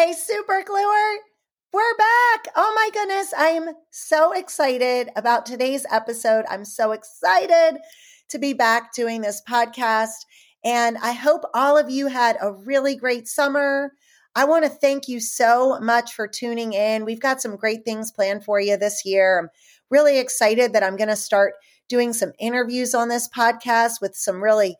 Hey, super gluer. We're back. Oh my goodness. I am so excited about today's episode. I'm so excited to be back doing this podcast. And I hope all of you had a really great summer. I want to thank you so much for tuning in. We've got some great things planned for you this year. I'm really excited that I'm going to start doing some interviews on this podcast with some really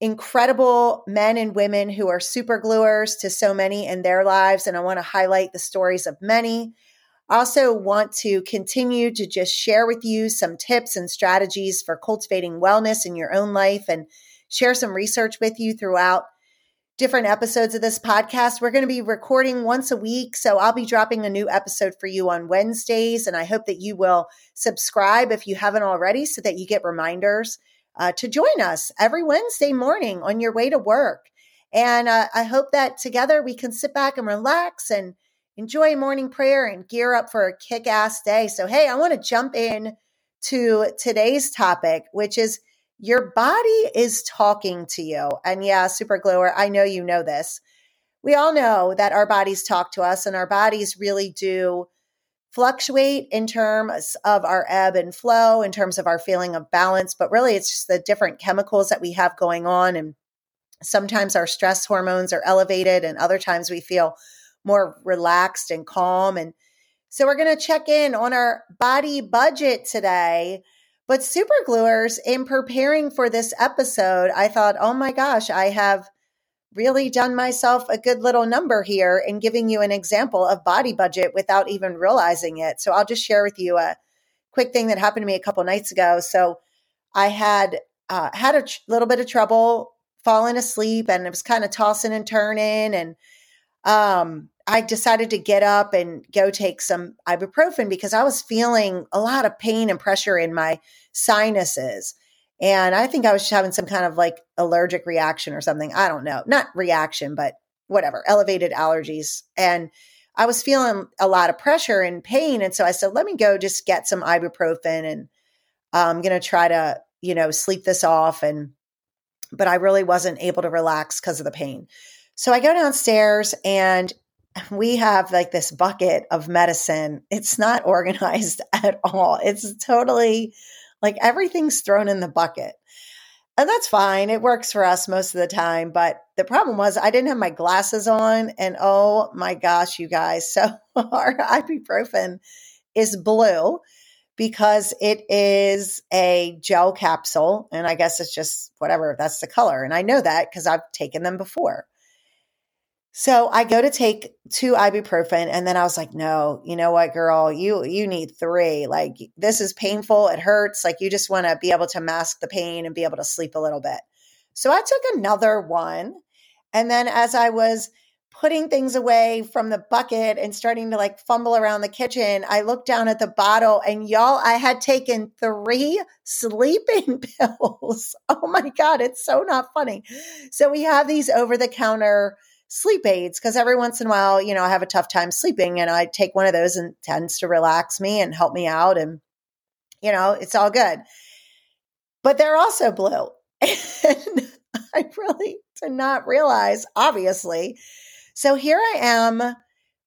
incredible men and women who are super gluers to so many in their lives. And I want to highlight the stories of many. Also want to continue to just share with you some tips and strategies for cultivating wellness in your own life and share some research with you throughout different episodes of this podcast. We're going to be recording once a week. So I'll be dropping a new episode for you on Wednesdays. And I hope that you will subscribe if you haven't already so that you get reminders uh, to join us every Wednesday morning on your way to work. And uh, I hope that together we can sit back and relax and enjoy morning prayer and gear up for a kick ass day. So, hey, I want to jump in to today's topic, which is your body is talking to you. And yeah, super gluer, I know you know this. We all know that our bodies talk to us, and our bodies really do fluctuate in terms of our ebb and flow, in terms of our feeling of balance, but really it's just the different chemicals that we have going on. And sometimes our stress hormones are elevated, and other times we feel more relaxed and calm. And so we're going to check in on our body budget today. But super gluers, in preparing for this episode, I thought, oh my gosh, I have really done myself a good little number here in giving you an example of body budget without even realizing it. So I'll just share with you a quick thing that happened to me a couple nights ago. So I had uh, had a little bit of trouble falling asleep, and it was kind of tossing and turning, and um, I decided to get up and go take some ibuprofen because I was feeling a lot of pain and pressure in my sinuses. And I think I was having some kind of like allergic reaction or something. I don't know. Not reaction, but whatever, elevated allergies. And I was feeling a lot of pressure and pain. And so I said, let me go just get some ibuprofen and um, I'm going to try to, you know, sleep this off. And, but I really wasn't able to relax because of the pain. So I go downstairs and we have like this bucket of medicine. It's not organized at all. It's totally like everything's thrown in the bucket. And that's fine. It works for us most of the time. But the problem was I didn't have my glasses on. And oh my gosh, you guys. So our ibuprofen is blue because it is a gel capsule. And I guess it's just whatever, that's the color. And I know that because I've taken them before. So I go to take two ibuprofen and then I was like, no, you know what, girl, you you need three. Like this is painful. It hurts. Like you just want to be able to mask the pain and be able to sleep a little bit. So I took another one. And then as I was putting things away from the bucket and starting to like fumble around the kitchen, I looked down at the bottle and y'all, I had taken three sleeping pills. Oh my God, it's so not funny. So we have these over the counter sleep aids because every once in a while, you know, I have a tough time sleeping and I take one of those and tends to relax me and help me out. And, you know, it's all good. But they're also blue. And I really did not realize, obviously. So here I am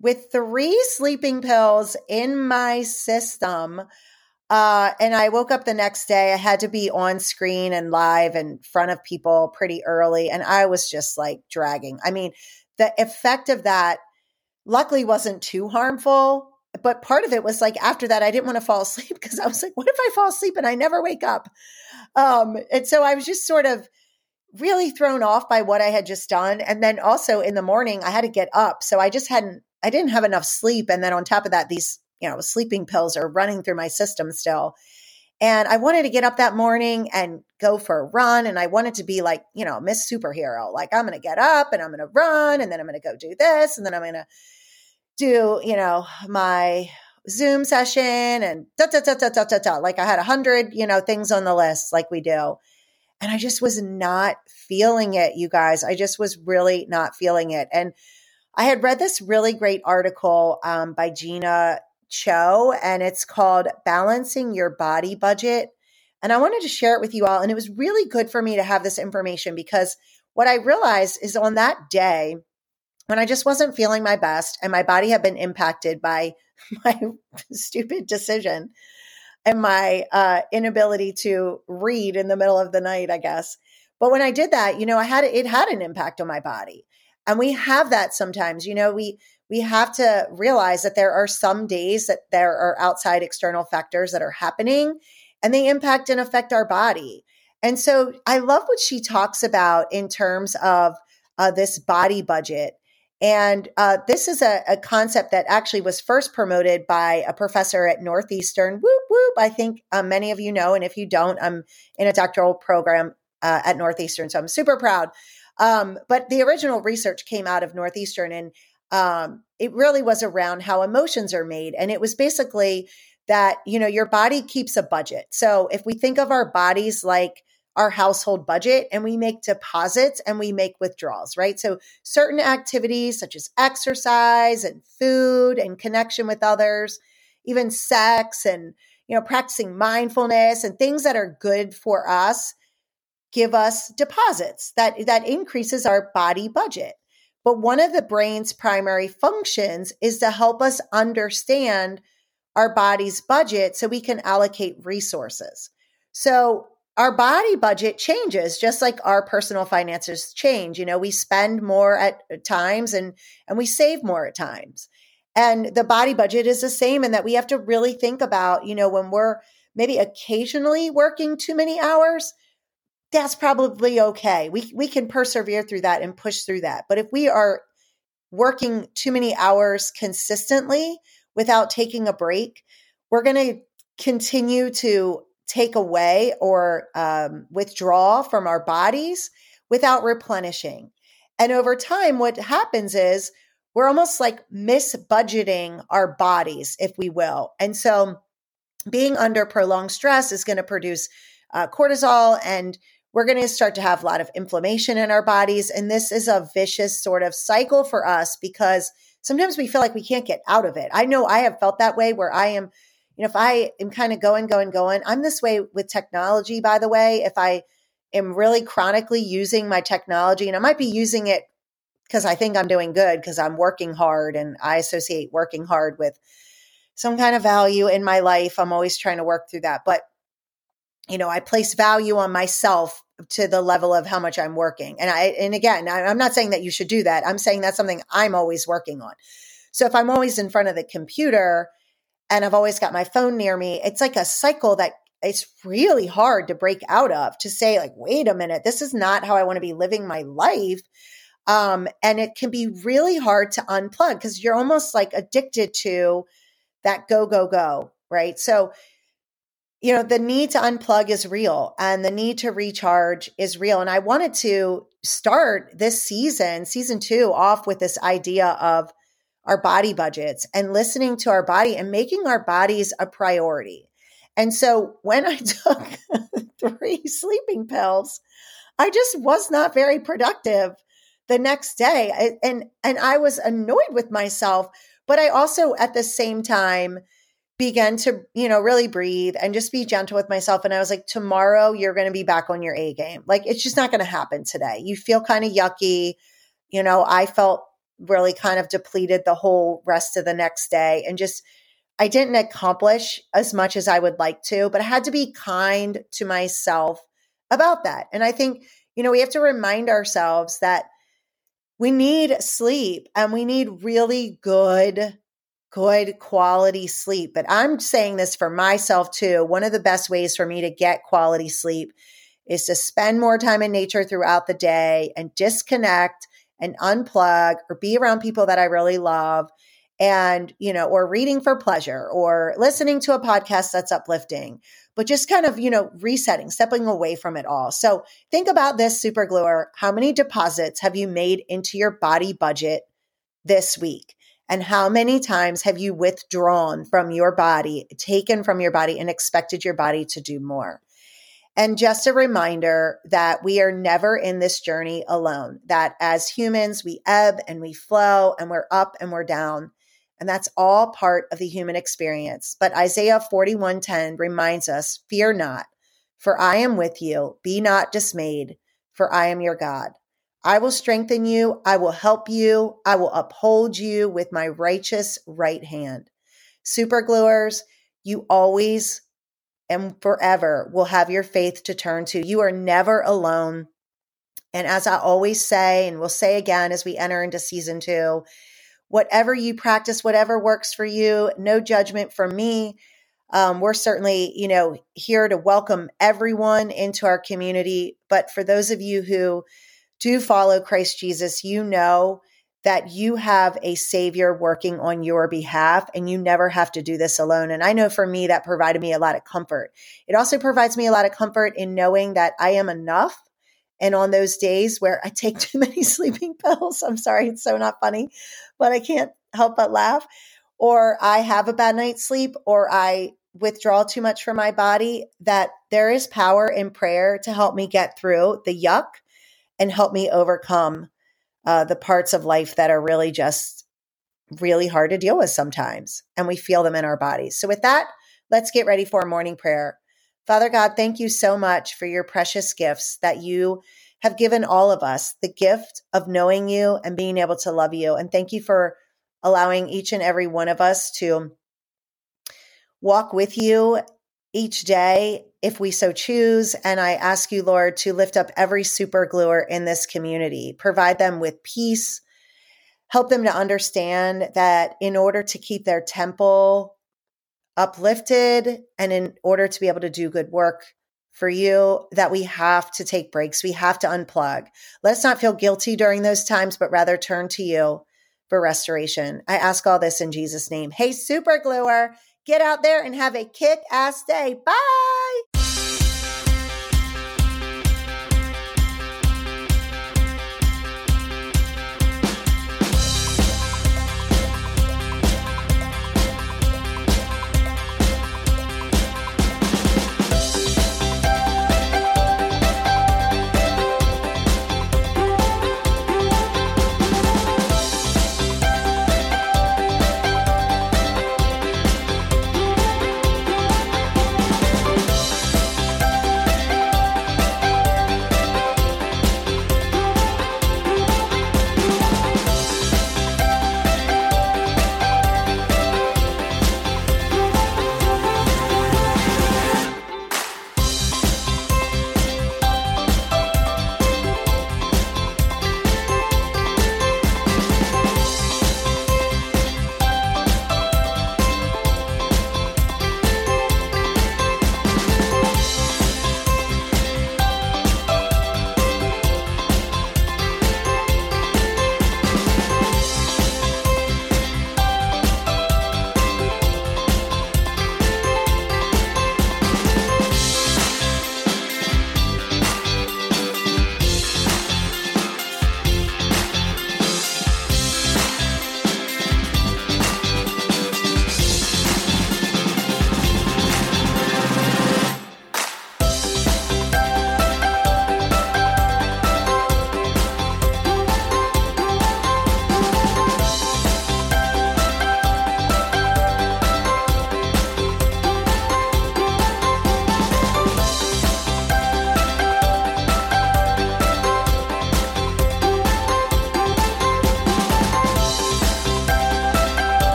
with three sleeping pills in my system uh, and I woke up the next day. I had to be on screen and live in front of people pretty early. And I was just like dragging. I mean, the effect of that luckily wasn't too harmful. But part of it was like after that, I didn't want to fall asleep because I was like, what if I fall asleep and I never wake up? Um, and so I was just sort of really thrown off by what I had just done. And then also in the morning, I had to get up. So I just hadn't, I didn't have enough sleep. And then on top of that, these you know, sleeping pills are running through my system still. And I wanted to get up that morning and go for a run. And I wanted to be like, you know, Miss Superhero. Like, I'm going to get up and I'm going to run and then I'm going to go do this. And then I'm going to do, you know, my Zoom session and da, da, da, da, da, da, da. Like I had a hundred, you know, things on the list like we do. And I just was not feeling it, you guys. I just was really not feeling it. And I had read this really great article um, by Jeena Cho, and it's called Balancing Your Body Budget. And I wanted to share it with you all. And it was really good for me to have this information because what I realized is on that day, when I just wasn't feeling my best and my body had been impacted by my stupid decision and my uh, inability to read in the middle of the night, I guess. But when I did that, you know, I had it had an impact on my body. And we have that sometimes, you know, we we have to realize that there are some days that there are outside external factors that are happening and they impact and affect our body. And so I love what she talks about in terms of uh, this body budget. And uh, this is a, a, concept that actually was first promoted by a professor at Northeastern. Whoop, whoop. I think uh, many of you know. And if you don't, I'm in a doctoral program uh, at Northeastern. So I'm super proud. Um, but the original research came out of Northeastern and um, it really was around how emotions are made. And it was basically that, you know, your body keeps a budget. So if we think of our bodies like, our household budget and we make deposits and we make withdrawals, right? So certain activities such as exercise and food and connection with others, even sex and you know practicing mindfulness and things that are good for us give us deposits that that increases our body budget. But one of the brain's primary functions is to help us understand our body's budget so we can allocate resources. So our body budget changes just like our personal finances change you know we spend more at uh, times and and we save more at times and the body budget is the same in that we have to really think about you know when we're maybe occasionally working too many hours that's probably okay we we can persevere through that and push through that but if we are working too many hours consistently without taking a break we're going to continue to take away or um, withdraw from our bodies without replenishing. And over time, what happens is we're almost like misbudgeting our bodies, if we will. And so being under prolonged stress is going to produce uh, cortisol and we're going to start to have a lot of inflammation in our bodies. And this is a vicious sort of cycle for us because sometimes we feel like we can't get out of it. I know I have felt that way where I am you know, if I am kind of going, going, going, I'm this way with technology, by the way. If I am really chronically using my technology, and I might be using it because I think I'm doing good because I'm working hard and I associate working hard with some kind of value in my life. I'm always trying to work through that. But, you know, I place value on myself to the level of how much I'm working. And I, and again, I'm not saying that you should do that. I'm saying that's something I'm always working on. So if I'm always in front of the computer, and I've always got my phone near me. It's like a cycle that it's really hard to break out of to say like wait a minute this is not how i want to be living my life um, and it can be really hard to unplug because you're almost like addicted to that go go go right so you know the need to unplug is real and the need to recharge is real and i wanted to start this season season two off with this idea of our body budgets and listening to our body and making our bodies a priority. And so when I took three sleeping pills, I just was not very productive the next day. And and I was annoyed with myself, but I also at the same time began to, you know, really breathe and just be gentle with myself and I was like tomorrow you're going to be back on your A game. Like it's just not going to happen today. You feel kind of yucky. You know, I felt really kind of depleted the whole rest of the next day and just I didn't accomplish as much as I would like to, but I had to be kind to myself about that. And I think, you know, we have to remind ourselves that we need sleep and we need really good good quality sleep. But I'm saying this for myself too. One of the best ways for me to get quality sleep is to spend more time in nature throughout the day and disconnect and unplug or be around people that I really love and, you know, or reading for pleasure or listening to a podcast that's uplifting, but just kind of, you know, resetting, stepping away from it all. So think about this super gluer. How many deposits have you made into your body budget this week? And how many times have you withdrawn from your body, taken from your body, and expected your body to do more? And just a reminder that we are never in this journey alone, that as humans, we ebb and we flow and we're up and we're down. And that's all part of the human experience. But Isaiah 41:10 reminds us, "Fear not, for I am with you. Be not dismayed, for I am your God. I will strengthen you. I will help you. I will uphold you with my righteous right hand. Super gluers, you always and forever will have your faith to turn to. You are never alone. And as I always say, and we'll say again as we enter into season two, whatever you practice, whatever works for you, no judgment from me. Um, we're certainly, you know, here to welcome everyone into our community. But for those of you who do follow Christ Jesus, you know that you have a savior working on your behalf and you never have to do this alone. And I know for me, that provided me a lot of comfort. It also provides me a lot of comfort in knowing that I am enough. And on those days where I take too many sleeping pills, I'm sorry, it's so not funny, but I can't help but laugh, or I have a bad night's sleep, or I withdraw too much from my body, that there is power in prayer to help me get through the yuck and help me overcome uh, the parts of life that are really just really hard to deal with sometimes. And we feel them in our bodies. So, with that, let's get ready for a morning prayer. Father God, thank you so much for your precious gifts that you have given all of us the gift of knowing you and being able to love you. And thank you for allowing each and every one of us to walk with you each day if we so choose. And I ask you, Lord, to lift up every super gluer in this community, provide them with peace, help them to understand that in order to keep their temple uplifted and in order to be able to do good work for you, that we have to take breaks. We have to unplug. Let's not feel guilty during those times, but rather turn to you for restoration. I ask all this in Jesus' name. Hey, super gluer. Get out there and have a kick ass day. Bye.